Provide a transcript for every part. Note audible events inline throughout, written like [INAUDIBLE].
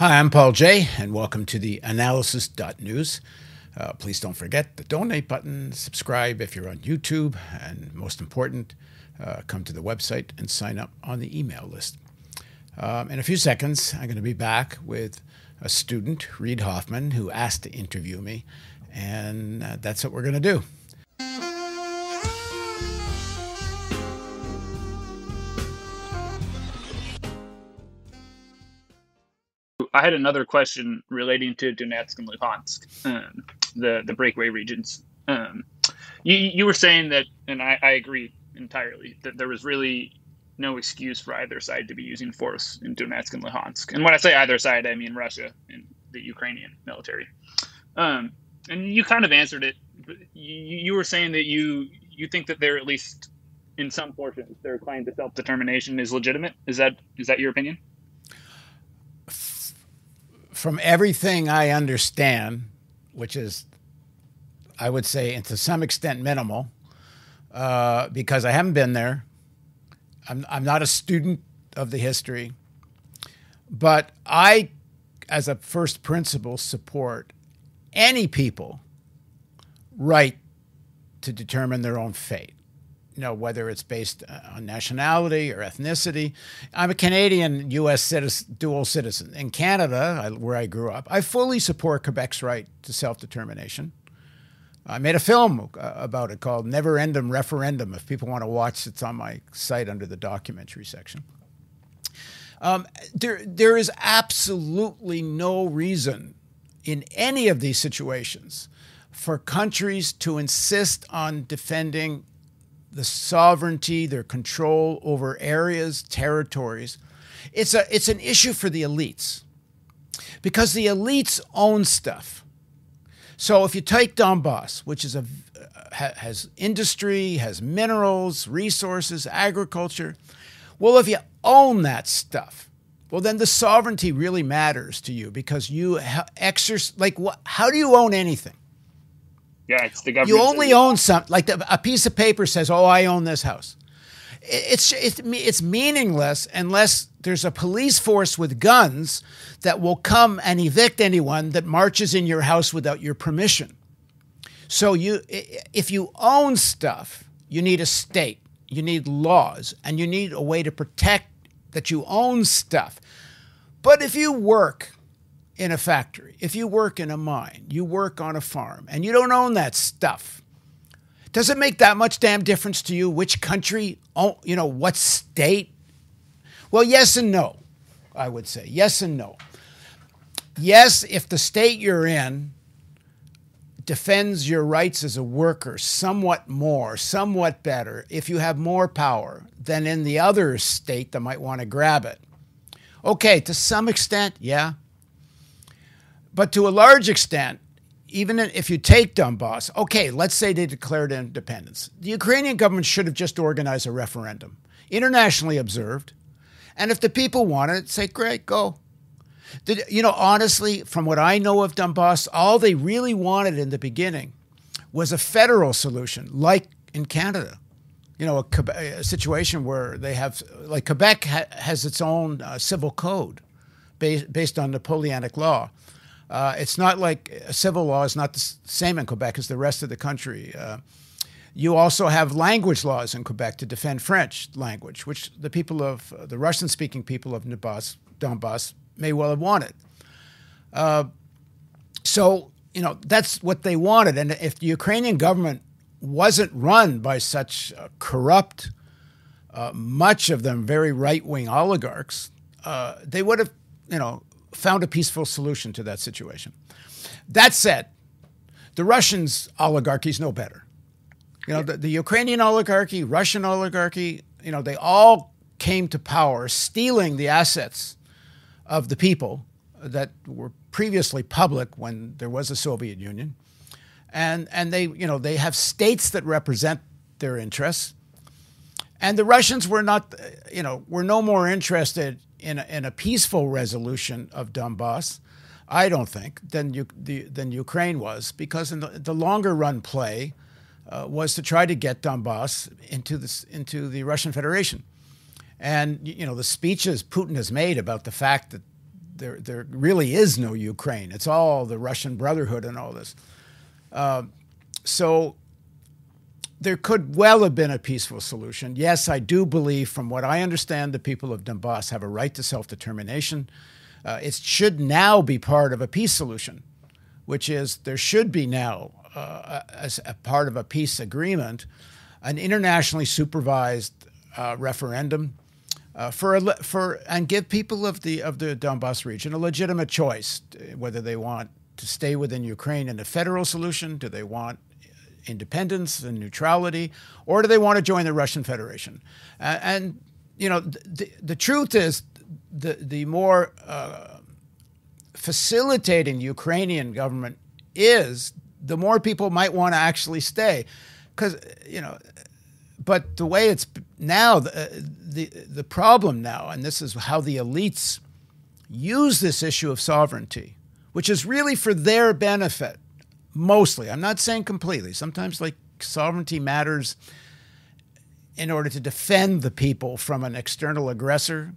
Hi, I'm Paul Jay, and welcome to the analysis.news. Uh, please don't forget the donate button, subscribe if you're on YouTube, and most important, uh, come to the website and sign up on the email list. Um, in a few seconds, I'm going to be back with a student, Reed Hoffman, who asked to interview me, and uh, that's what we're going to do. I had another question relating to Donetsk and Luhansk, um, the the breakaway regions. Um, you you were saying that, and I, I agree entirely that there was really no excuse for either side to be using force in Donetsk and Luhansk. And when I say either side, I mean Russia and the Ukrainian military. Um, and you kind of answered it. You, you were saying that you you think that they're at least in some portions their claim to self determination is legitimate. Is that is that your opinion? From everything I understand, which is, I would say, and to some extent minimal, uh, because I haven't been there. I'm, I'm not a student of the history, but I, as a first principle, support any people right to determine their own fate. You know, whether it's based uh, on nationality or ethnicity. I'm a Canadian U.S. citizen, dual citizen. In Canada, where I grew up, I fully support Quebec's right to self determination. I made a film uh, about it called Never Endum Referendum. If people want to watch, it's on my site under the documentary section. Um, there, there is absolutely no reason in any of these situations for countries to insist on defending the sovereignty, their control over areas, territories. It's, a, it's an issue for the elites because the elites own stuff. So if you take Donbass, which is a has industry, has minerals, resources, agriculture, well, if you own that stuff, well, then the sovereignty really matters to you because you exercise. Like, what? How do you own anything? Yeah, it's the government. You only own some. Like the, a piece of paper says, "Oh, I own this house." It's it's it's meaningless unless there's a police force with guns that will come and evict anyone that marches in your house without your permission. So you if you own stuff, you need a state, you need laws, and you need a way to protect that you own stuff. But if you work in a factory, if you work in a mine, you work on a farm, and you don't own that stuff, does it make that much damn difference to you which country, oh, you know, what state well, yes and no, I would say. Yes and no. Yes, if the state you're in defends your rights as a worker somewhat more, somewhat better, if you have more power than in the other state that might want to grab it. Okay, to some extent, yeah. But to a large extent, even if you take Donbass, okay, let's say they declared independence. The Ukrainian government should have just organized a referendum, internationally observed. And if the people want it, say, great, go. Did, you know, honestly, from what I know of Donbass, all they really wanted in the beginning was a federal solution, like in Canada. You know, a, a situation where they have, like Quebec ha, has its own uh, civil code based, based on Napoleonic law. Uh, it's not like civil law is not the same in Quebec as the rest of the country. Uh, you also have language laws in Quebec to defend French language, which the people of uh, the Russian speaking people of Donbass, Donbass may well have wanted. Uh, so, you know, that's what they wanted. And if the Ukrainian government wasn't run by such uh, corrupt, uh, much of them very right wing oligarchs, uh, they would have, you know, found a peaceful solution to that situation. That said, the Russians' oligarchies know better. You know, the, the Ukrainian oligarchy, Russian oligarchy, you know, they all came to power stealing the assets of the people that were previously public when there was a Soviet Union. And, and they, you know, they have states that represent their interests. And the Russians were not, you know, were no more interested in a, in a peaceful resolution of Donbass, I don't think, than, you, the, than Ukraine was, because in the, the longer run play, uh, was to try to get Donbass into this into the Russian Federation. And you know the speeches Putin has made about the fact that there there really is no Ukraine. It's all the Russian Brotherhood and all this. Uh, so there could well have been a peaceful solution. Yes, I do believe, from what I understand, the people of Donbass have a right to self determination. Uh, it should now be part of a peace solution, which is there should be now, uh, as a part of a peace agreement, an internationally supervised uh, referendum uh, for a, for and give people of the of the Donbass region a legitimate choice whether they want to stay within Ukraine in a federal solution, do they want independence and neutrality, or do they want to join the Russian Federation? Uh, and you know, the, the truth is, the the more uh, facilitating Ukrainian government is, the more people might want to actually stay, because you know. But the way it's now, the, uh, the the problem now, and this is how the elites use this issue of sovereignty, which is really for their benefit mostly. I'm not saying completely. Sometimes, like, sovereignty matters in order to defend the people from an external aggressor.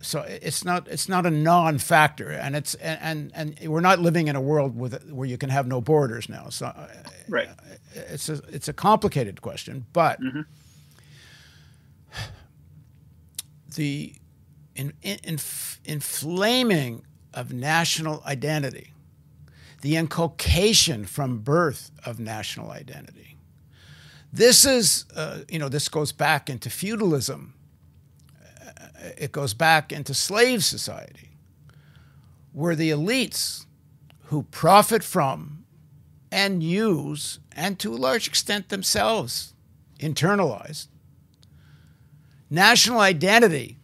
So it's not it's not a non-factor, and it's and and we're not living in a world with where you can have no borders now. So right, it's a it's a complicated question, but mm-hmm. the in, in, in, inflaming of national identity the inculcation from birth of national identity. This is, uh, you know, this goes back into feudalism. Uh, it goes back into slave society, where the elites who profit from and use, and to a large extent themselves internalize, national identity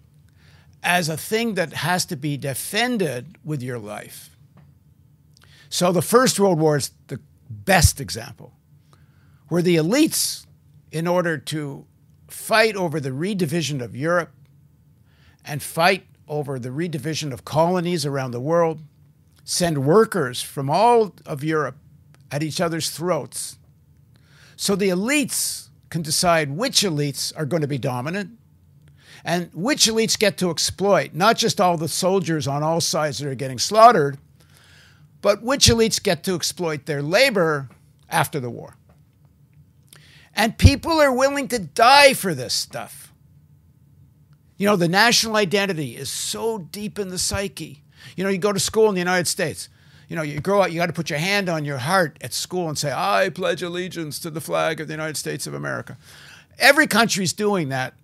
as a thing that has to be defended with your life so the First World War is the best example, where the elites, in order to fight over the redivision of Europe and fight over the redivision of colonies around the world, send workers from all of Europe at each other's throats. So the elites can decide which elites are going to be dominant and which elites get to exploit, not just all the soldiers on all sides that are getting slaughtered but which elites get to exploit their labor after the war. And people are willing to die for this stuff. You know, the national identity is so deep in the psyche. You know, you go to school in the United States. You know, you grow up, you got to put your hand on your heart at school and say, I pledge allegiance to the flag of the United States of America. Every country's doing that,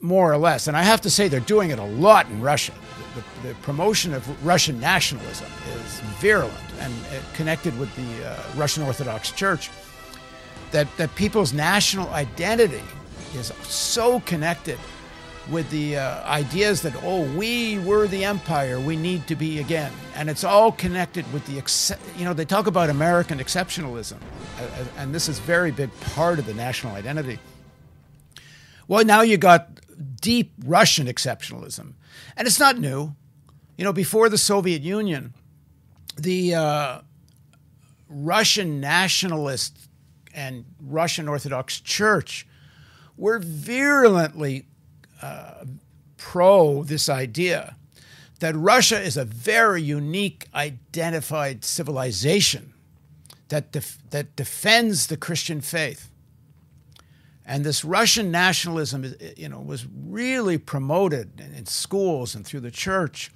more or less. And I have to say, they're doing it a lot in Russia. The, the promotion of Russian nationalism is virulent and uh, connected with the uh, Russian Orthodox Church, that, that people's national identity is so connected with the uh, ideas that, oh, we were the empire, we need to be again. And it's all connected with the, ex- you know, they talk about American exceptionalism, and this is very big part of the national identity. Well, now you got deep Russian exceptionalism. And it's not new. You know, before the Soviet Union, the uh, Russian nationalists and Russian Orthodox Church were virulently uh, pro this idea that Russia is a very unique, identified civilization that, def- that defends the Christian faith. And this Russian nationalism, you know, was really promoted in schools and through the church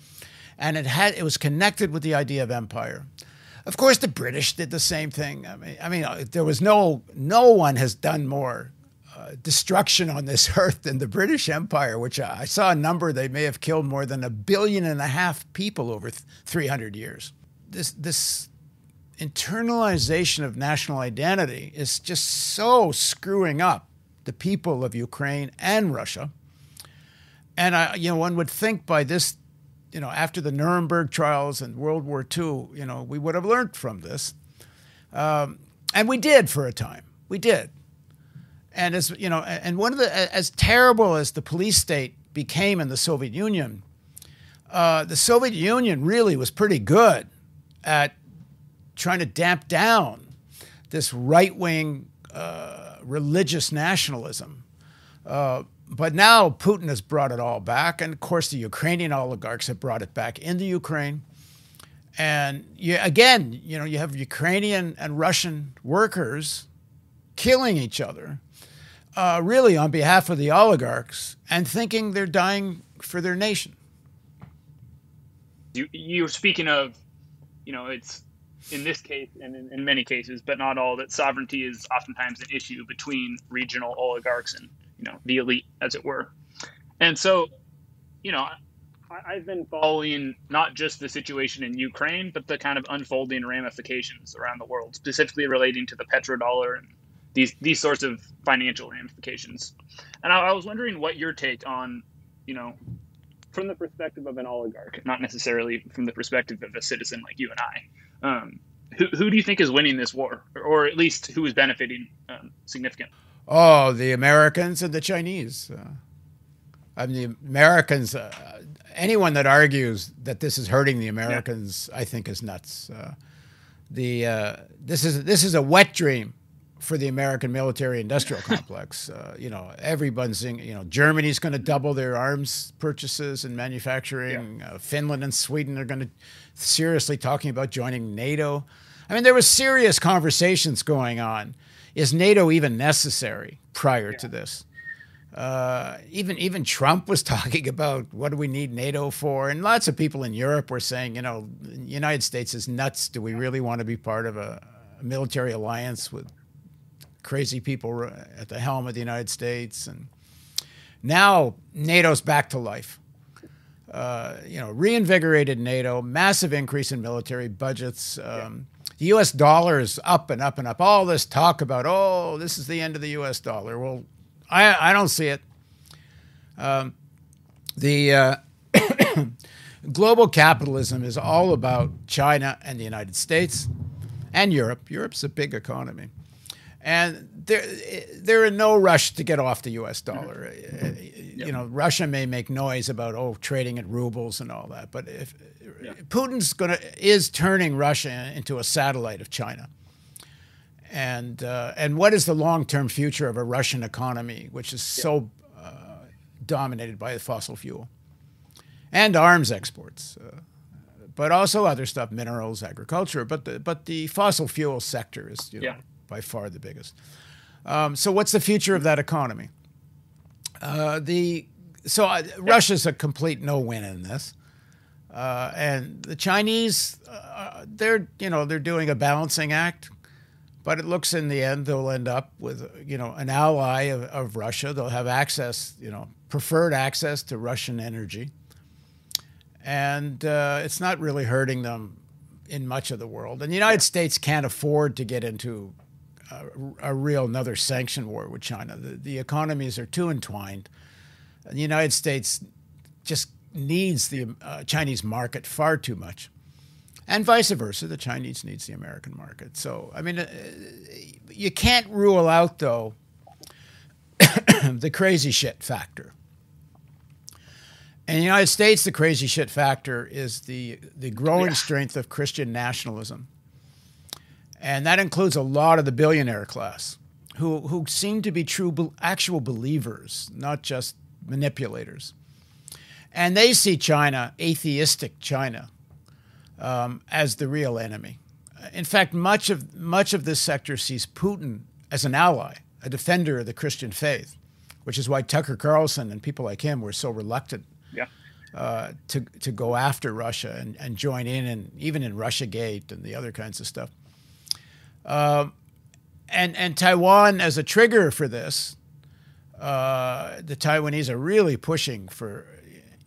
and it had it was connected with the idea of empire. Of course, the British did the same thing. I mean, I mean, uh, there was no no one has done more uh, destruction on this [LAUGHS] earth than the British Empire, which I saw a number they may have killed more than a billion and a half people over th- 300 years. This this internalization of national identity is just so screwing up the people of Ukraine and Russia. And I, you know, one would think by this you know, after the Nuremberg trials and World War II, you know, we would have learned from this. Um, and we did for a time. We did. And as you know, and one of the as terrible as the police state became in the Soviet Union, uh, the Soviet Union really was pretty good at trying to damp down this right wing uh, religious nationalism. Uh, but now Putin has brought it all back. And of course, the Ukrainian oligarchs have brought it back into Ukraine. And you, again, you know, you have Ukrainian and Russian workers killing each other, uh, really on behalf of the oligarchs, and thinking they're dying for their nation. You, you're speaking of, you know, it's in this case and in, in, many cases, but not all, that sovereignty is oftentimes an issue between regional oligarchs and you know the elite, as it were. And so, you know, I, have been following not just the situation in Ukraine, but the kind of unfolding ramifications around the world, specifically relating to the petrodollar and these these sorts of financial ramifications. And I, I was wondering what your take on, you know, from the perspective of an oligarch, not necessarily from the perspective of a citizen like you and I. Um, who, who do you think is winning this war, or at least who is benefiting um, significantly? Oh, the Americans and the Chinese. Uh, I mean, the Americans. Uh, anyone that argues that this is hurting the Americans, yeah. I think, is nuts. Uh, the uh, this is this is a wet dream for the American military-industrial [LAUGHS] complex. Uh, you know, everyone's you know Germany's going to double their arms purchases and manufacturing. Yeah. Uh, Finland and Sweden are going to seriously talking about joining NATO. I mean, there was serious conversations going on. Is NATO even necessary prior yeah. to this? Uh, even even Trump was [LAUGHS] talking about what do we need NATO for, and lots of people in Europe were saying, you know, the United States is nuts. Do we really want to be part of a, a military alliance with crazy people at the helm of the United States? And now NATO's back to life. Uh, you know, reinvigorated NATO, massive increase in military budgets. Um, the U.S. dollar is up and up and up. All this talk about, oh, this is the end of the U.S. dollar. Well, I, I don't see it. Um, the uh, [COUGHS] global capitalism is all about China and the United States and Europe. Europe's a big economy. And they're, they're in no rush to get off the US dollar. You know, Russia may make noise about, oh, trading at rubles and all that. But if yep. Putin's to, is turning Russia into a satellite of China. And, uh, and what is the long term future of a Russian economy, which is so uh, dominated by the fossil fuel and arms exports? Uh, but also other stuff, minerals, agriculture. But the, but the fossil fuel sector is you know, yeah by far the biggest. Um, so, what's the future of that economy? Uh, the so uh, Russia's a complete no-win in this, uh, and the Chinese, uh, they're you know they're doing a balancing act, but it looks in the end they'll end up with you know an ally of, of Russia. They'll have access, you know, preferred access to Russian energy, and uh, it's not really hurting them in much of the world. And the United States can't afford to get into a, a real another sanction war with China. The, the economies are too entwined. The United States just needs the uh, Chinese market far too much, and vice versa. The Chinese needs the American market. So I mean, uh, you can't rule out though [COUGHS] the crazy shit factor. In the United States, the crazy shit factor is the the growing yeah. strength of Christian nationalism and that includes a lot of the billionaire class who, who seem to be true, actual believers, not just manipulators. And they see China, atheistic China, um, as the real enemy. In fact, much of, much of this sector sees Putin as an ally, a defender of the Christian faith, which is why Tucker Carlson and people like him were so reluctant yeah. uh, to, to go after Russia and, and join in, and even in Russia Gate and the other kinds of stuff. Um, and and Taiwan as a trigger for this, uh, the Taiwanese are really pushing for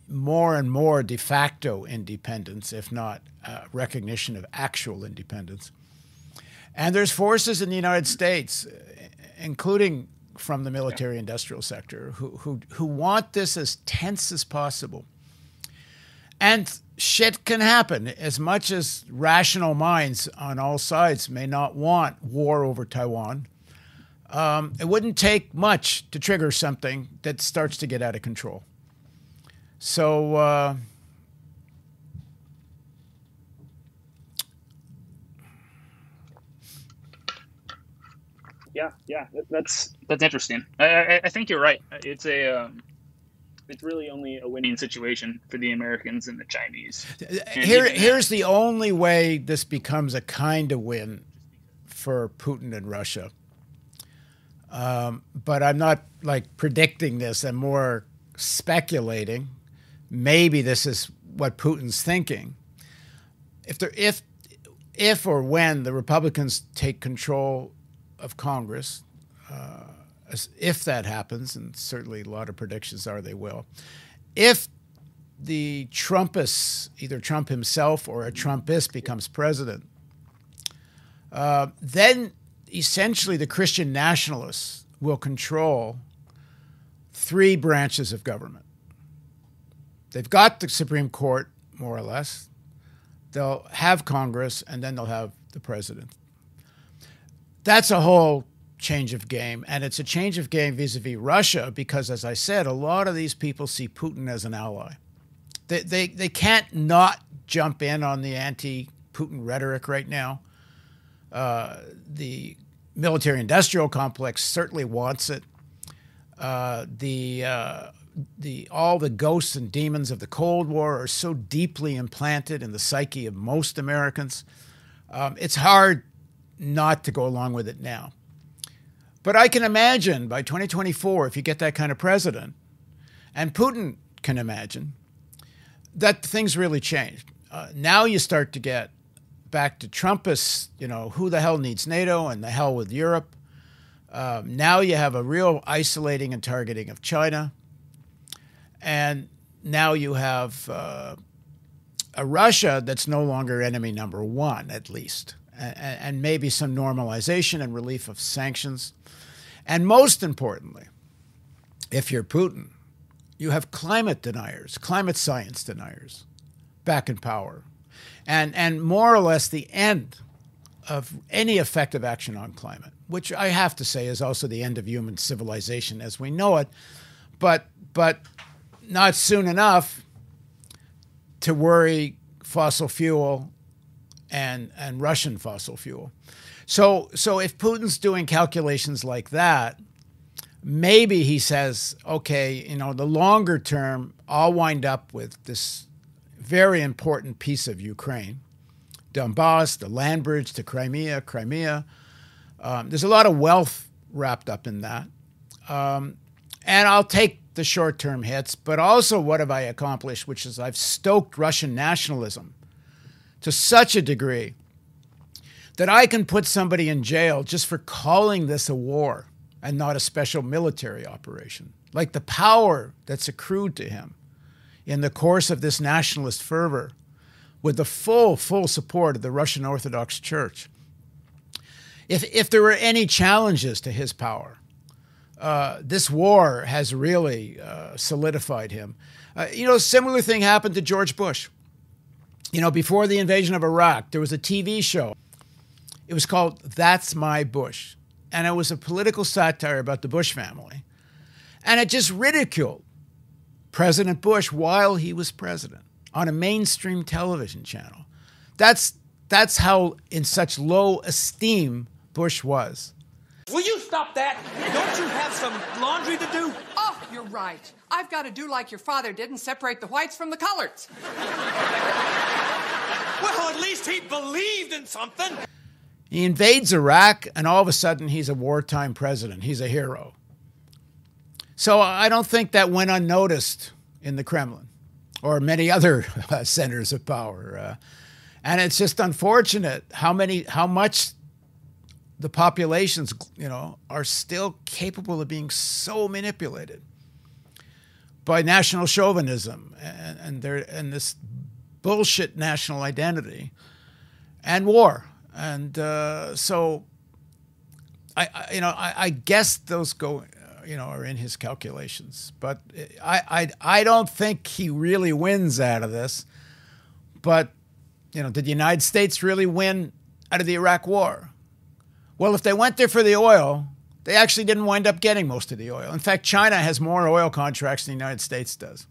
more and more de facto independence, if not uh, recognition of actual independence. And there's forces in the United States, including from the military industrial sector, who, who, who want this as tense as possible. And shit can happen as much as rational minds on all sides may not want war over Taiwan. Um, it wouldn't take much to trigger something that starts to get out of control. So, uh, yeah, yeah, that's that's interesting. I, I, I think you're right. It's a um, it's really only a winning situation for the Americans and the Chinese. And Here, here's the only way this becomes a kind of win for Putin and Russia. Um, but I'm not like predicting this. I'm more speculating. Maybe this is what Putin's thinking. If there, if, if or when the Republicans take control of Congress, uh, if that happens, and certainly a lot of predictions are they will, if the Trumpists, either Trump himself or a Trumpist, becomes president, uh, then essentially the Christian nationalists will control three branches of government. They've got the Supreme Court, more or less. They'll have Congress, and then they'll have the president. That's a whole change of game. And it's a change of game vis a vis Russia because, as I said, a lot of these people see Putin as an ally. They, they, they can't not jump in on the anti Putin rhetoric right now. Uh, the military industrial complex certainly wants it. Uh, the, uh, the, all the ghosts and demons of the Cold War are so deeply implanted in the psyche of most Americans. Um, it's hard not to go along with it now. But I can imagine by 2024, if you get that kind of president, and Putin can imagine, that things really change. Uh, now you start to get back to Trumpists, you know, who the hell needs NATO and the hell with Europe. Um, now you have a real isolating and targeting of China. And now you have uh, a Russia that's no longer enemy number one, at least, and, maybe some normalization and relief of sanctions. And most importantly, if you're Putin, you have climate deniers, climate science deniers back in power. And, and more or less the end of any effective action on climate, which I have to say is also the end of human civilization as we know it, but, but not soon enough to worry fossil fuel and, and Russian fossil fuel. So, so if Putin's doing calculations like that, maybe he says, okay, you know, the longer term, I'll wind up with this very important piece of Ukraine, Donbass, the land bridge to Crimea, Crimea. Um, there's a lot of wealth wrapped up in that. Um, and I'll take the short term hits, but also what have I accomplished, which is I've stoked Russian nationalism to such a degree that I can put somebody in jail just for calling this a war and not a special military operation. Like the power that's accrued to him in the course of this nationalist fervor with the full, full support of the Russian Orthodox Church. If, if there were any challenges to his power, uh, this war has really uh, solidified him. Uh, you know, similar thing happened to George Bush. You know, before the invasion of Iraq, there was a TV show it was called That's My Bush. And it was a political satire about the Bush family. And it just ridiculed President Bush while he was president on a mainstream television channel. That's, that's how, in such low esteem, Bush was. Will you stop that? Don't you have some laundry to do? Oh, you're right. I've got to do like your father did and separate the whites from the coloreds. well, at least he believed in something. He invades Iraq, and all of a sudden, he's a wartime president. He's a hero. So I don't think that went unnoticed in the Kremlin or many other [LAUGHS] uh, centers of power. Uh, and it's just unfortunate how many, how much the populations, you know, are still capable of being so manipulated by national chauvinism and, and, their, and this bullshit national identity and war. And uh, so, I, I, you know, I, I, guess those go, uh, you know, are in his calculations. But I, I, I don't think he really wins out of this. But, you know, did the United States really win out of the Iraq War? Well, if they went there for the oil, they actually didn't wind up getting most of the oil. In fact, China has more oil contracts than the United States does.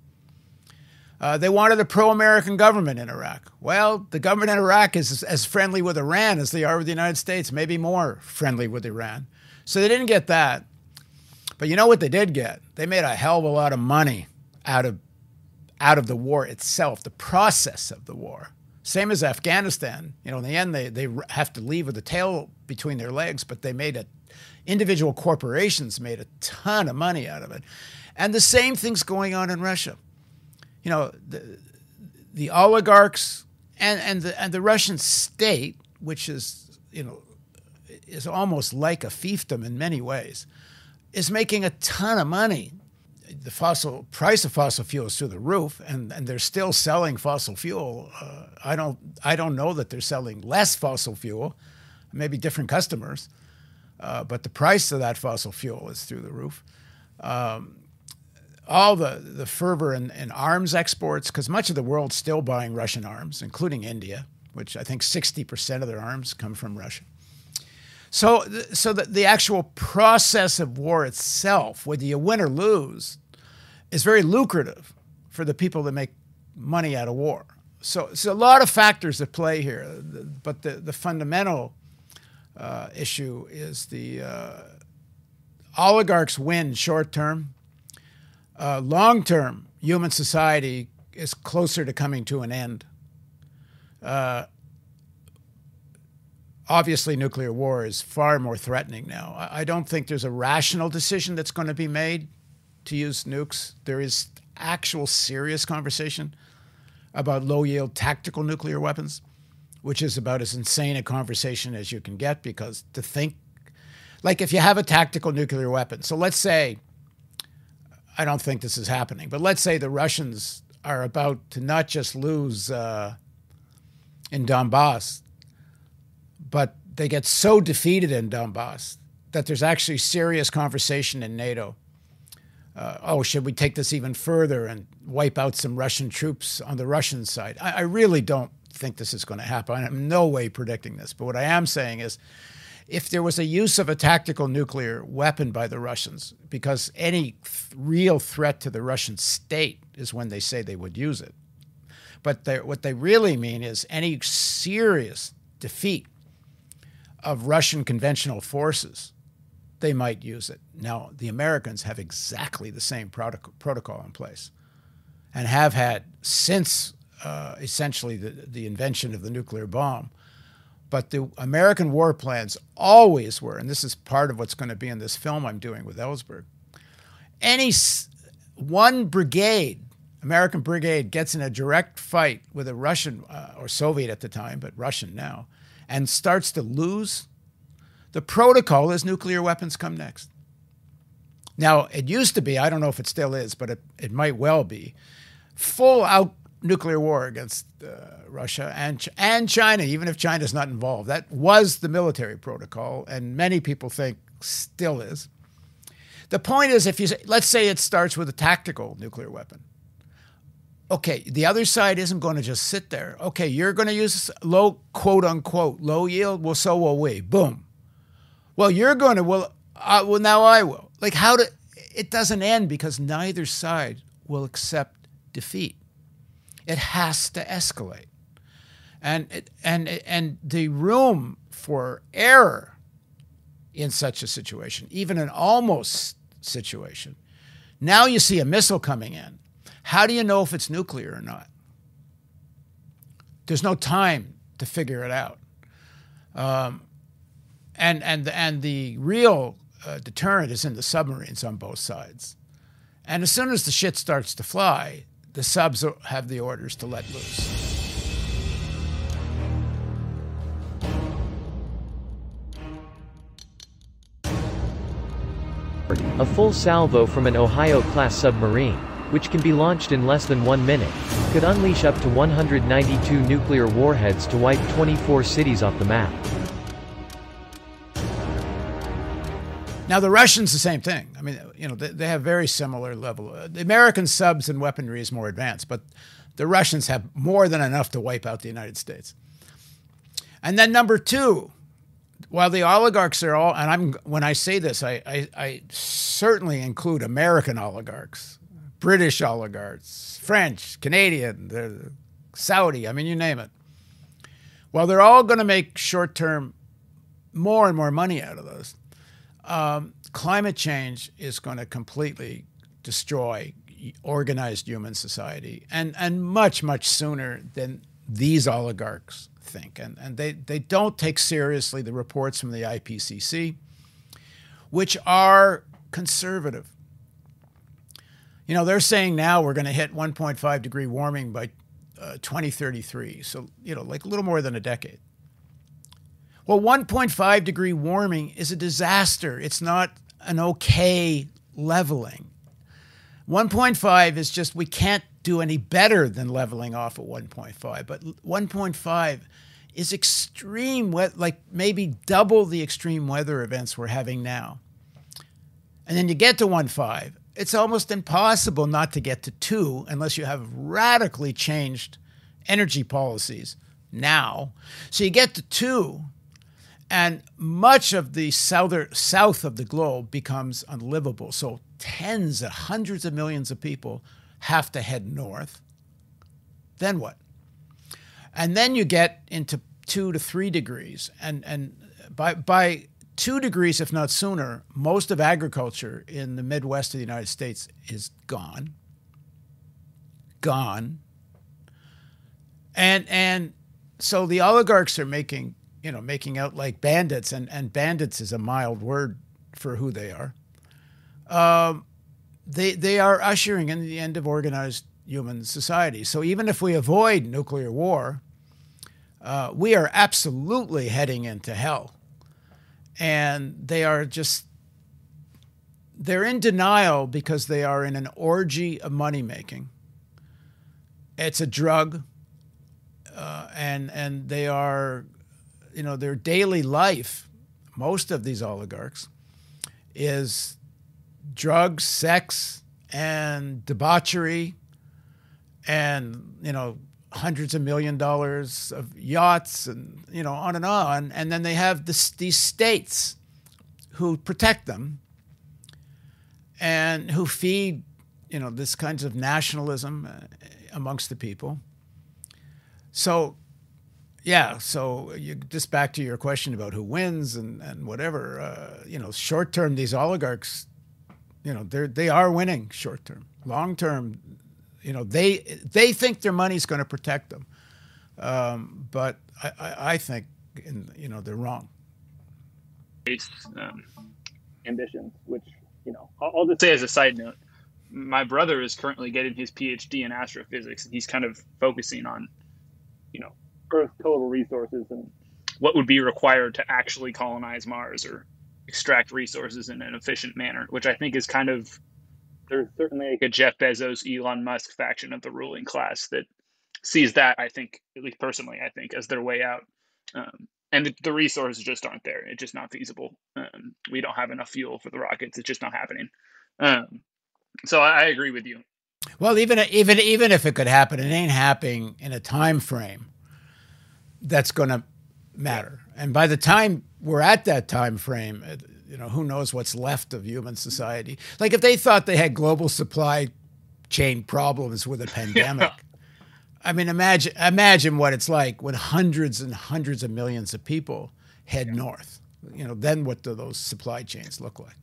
Uh, they wanted a pro American government in Iraq. Well, the government in Iraq is as friendly with Iran as they are with the United States, maybe more friendly with Iran. So they didn't get that. But you know what they did get? They made a hell of a lot of money out of out of the war itself, the process of the war. Same as Afghanistan. You know, in the end, they, they have to leave with the tail between their legs, but they made it, individual corporations made a ton of money out of it. And the same thing's going on in Russia. You know, the, the oligarchs and, and, the, and the Russian state, which is, you know, is almost like a fiefdom in many ways, is making a ton of money the fossil price of fossil fuel is through the roof, and, and they're still selling fossil fuel. Uh, I don't I don't know that they're selling less fossil fuel, maybe different customers, uh, but the price of that fossil fuel is through the roof. Um, all the, the fervor in, in arms exports, because much of the world's still buying Russian arms, including India, which I think 60% of their arms come from Russia. So, so the, the actual process of war itself, whether you win or lose, is very lucrative for the people that make money out of war. So it's a lot of factors at play here, but the, the fundamental uh, issue is the uh, oligarchs win short term. Uh, long term, human society is closer to coming to an end. Uh, obviously, nuclear war is far more threatening now. I don't think there's a rational decision that's going to be made to use nukes. There is actual serious conversation about low yield tactical nuclear weapons, which is about as insane a conversation as you can get because to think, like if you have a tactical nuclear weapon, so let's say, I don't think this is happening, but let's say the Russians are about to not just lose uh, in Donbass, but they get so defeated in Donbass that there's actually serious conversation in NATO uh, oh, should we take this even further and wipe out some Russian troops on the Russian side? I, I really don't think this is going to happen. I'm no way predicting this. But what I am saying is if there was a use of a tactical nuclear weapon by the Russians, because any th- real threat to the Russian state is when they say they would use it. But what they really mean is any serious defeat of Russian conventional forces they might use it. Now, the Americans have exactly the same protocol in place and have had since uh, essentially the, the invention of the nuclear bomb. But the American war plans always were, and this is part of what's going to be in this film I'm doing with Ellsberg. Any one brigade, American brigade, gets in a direct fight with a Russian uh, or Soviet at the time, but Russian now, and starts to lose the protocol is nuclear weapons come next. Now, it used to be, I don't know if it still is, but it, it might well be, full out nuclear war against uh, Russia and, and China, even if China's not involved. That was the military protocol, and many people think still is. The point is, if you say, let's say it starts with a tactical nuclear weapon. Okay, the other side isn't going to just sit there. Okay, you're going to use low, quote unquote, low yield. Well, so will we. Boom. Well, you're going to, well, well, now I will. Like, how to, it doesn't end because neither side will accept defeat. It has to escalate. And, it, and, and the room for error in such a situation, even an almost situation, now you see a missile coming in. How do you know if it's nuclear or not? There's no time to figure it out. Um, and and and the real uh, deterrent is in the submarines on both sides. And as soon as the shit starts to fly, the subs have the orders to let loose. A full salvo from an Ohio-class submarine, which can be launched in less than one minute, could unleash up to 192 nuclear warheads to wipe 24 cities off the map. Now the Russians, the same thing. I mean, you know, they, they have very similar level. The American subs and weaponry is more advanced, but the Russians have more than enough to wipe out the United States. And then number two, while the oligarchs are all, and I'm when I say this, I, I, I certainly include American oligarchs, British oligarchs, French, Canadian, Saudi. I mean, you name it. Well, they're all going to make short term more and more money out of those um, climate change is going to completely destroy organized human society, and and much much sooner than these oligarchs think, and and they they don't take seriously the reports from the IPCC, which are conservative. You know, they're saying now we're going to hit 1.5 degree warming by uh, 2033. So, you know, like a little more than a decade. Well, 1.5 degree warming is a disaster. It's not an okay leveling. 1.5 is just, we can't do any better than leveling off at 1.5. But 1.5 is extreme, like maybe double the extreme weather events we're having now. And then you get to 1.5, it's almost impossible not to get to 2 unless you have radically changed energy policies now. So you get to 2 and much of the south of the globe becomes unlivable. So tens of hundreds of millions of people have to head north. Then what? And then you get into two to three degrees. And, and by, by two degrees, if not sooner, most of agriculture in the Midwest of the United States is gone. Gone. And, and so the oligarchs are making you know, making out like bandits, and, and bandits is a mild word for who they are. Um, they they are ushering in the end of organized human society. So even if we avoid nuclear war, uh, we are absolutely heading into hell, and they are just they're in denial because they are in an orgy of money making. It's a drug, uh, and and they are you know, their daily life, most of these oligarchs, is drugs, sex, and debauchery, and you know, hundreds of million dollars of yachts, and you know, on and on. And then they have this, these states who protect them and who feed, you know, this kinds of nationalism uh, amongst the people. So yeah, so you just back to your question about who wins and and whatever. Uh, you know, short term, these oligarchs, you know, they're they are winning short term. Long term, you know, they they think their money's going to protect them, um, but I, I, I, think, in, you know, they're wrong. Um, ambitions, which you know, I'll, I'll just say as a side note, my brother is currently getting his PhD in astrophysics, and he's kind of focusing on, you know, Earth's total resources and what would be required to actually colonize Mars or extract resources in an efficient manner, which I think is kind of there's certainly like a Jeff Bezos, Elon Musk faction of the ruling class that sees that. I think, at least personally, I think as their way out. Um, and the, the, resources just aren't there. It's just not feasible. Um, we don't have enough fuel for the rockets. It's just not happening. Um, so I, I agree with you. Well, even even even if it could happen, it ain't happening in a time frame that's going to matter. And by the time we're at that time frame, uh, you know, who knows what's left of human society? Like if they thought they had global supply chain problems with a [LAUGHS] pandemic. Yeah. I mean, imagine imagine what it's like when hundreds and hundreds of millions of people head yeah. north. You know, then what do those supply chains look like?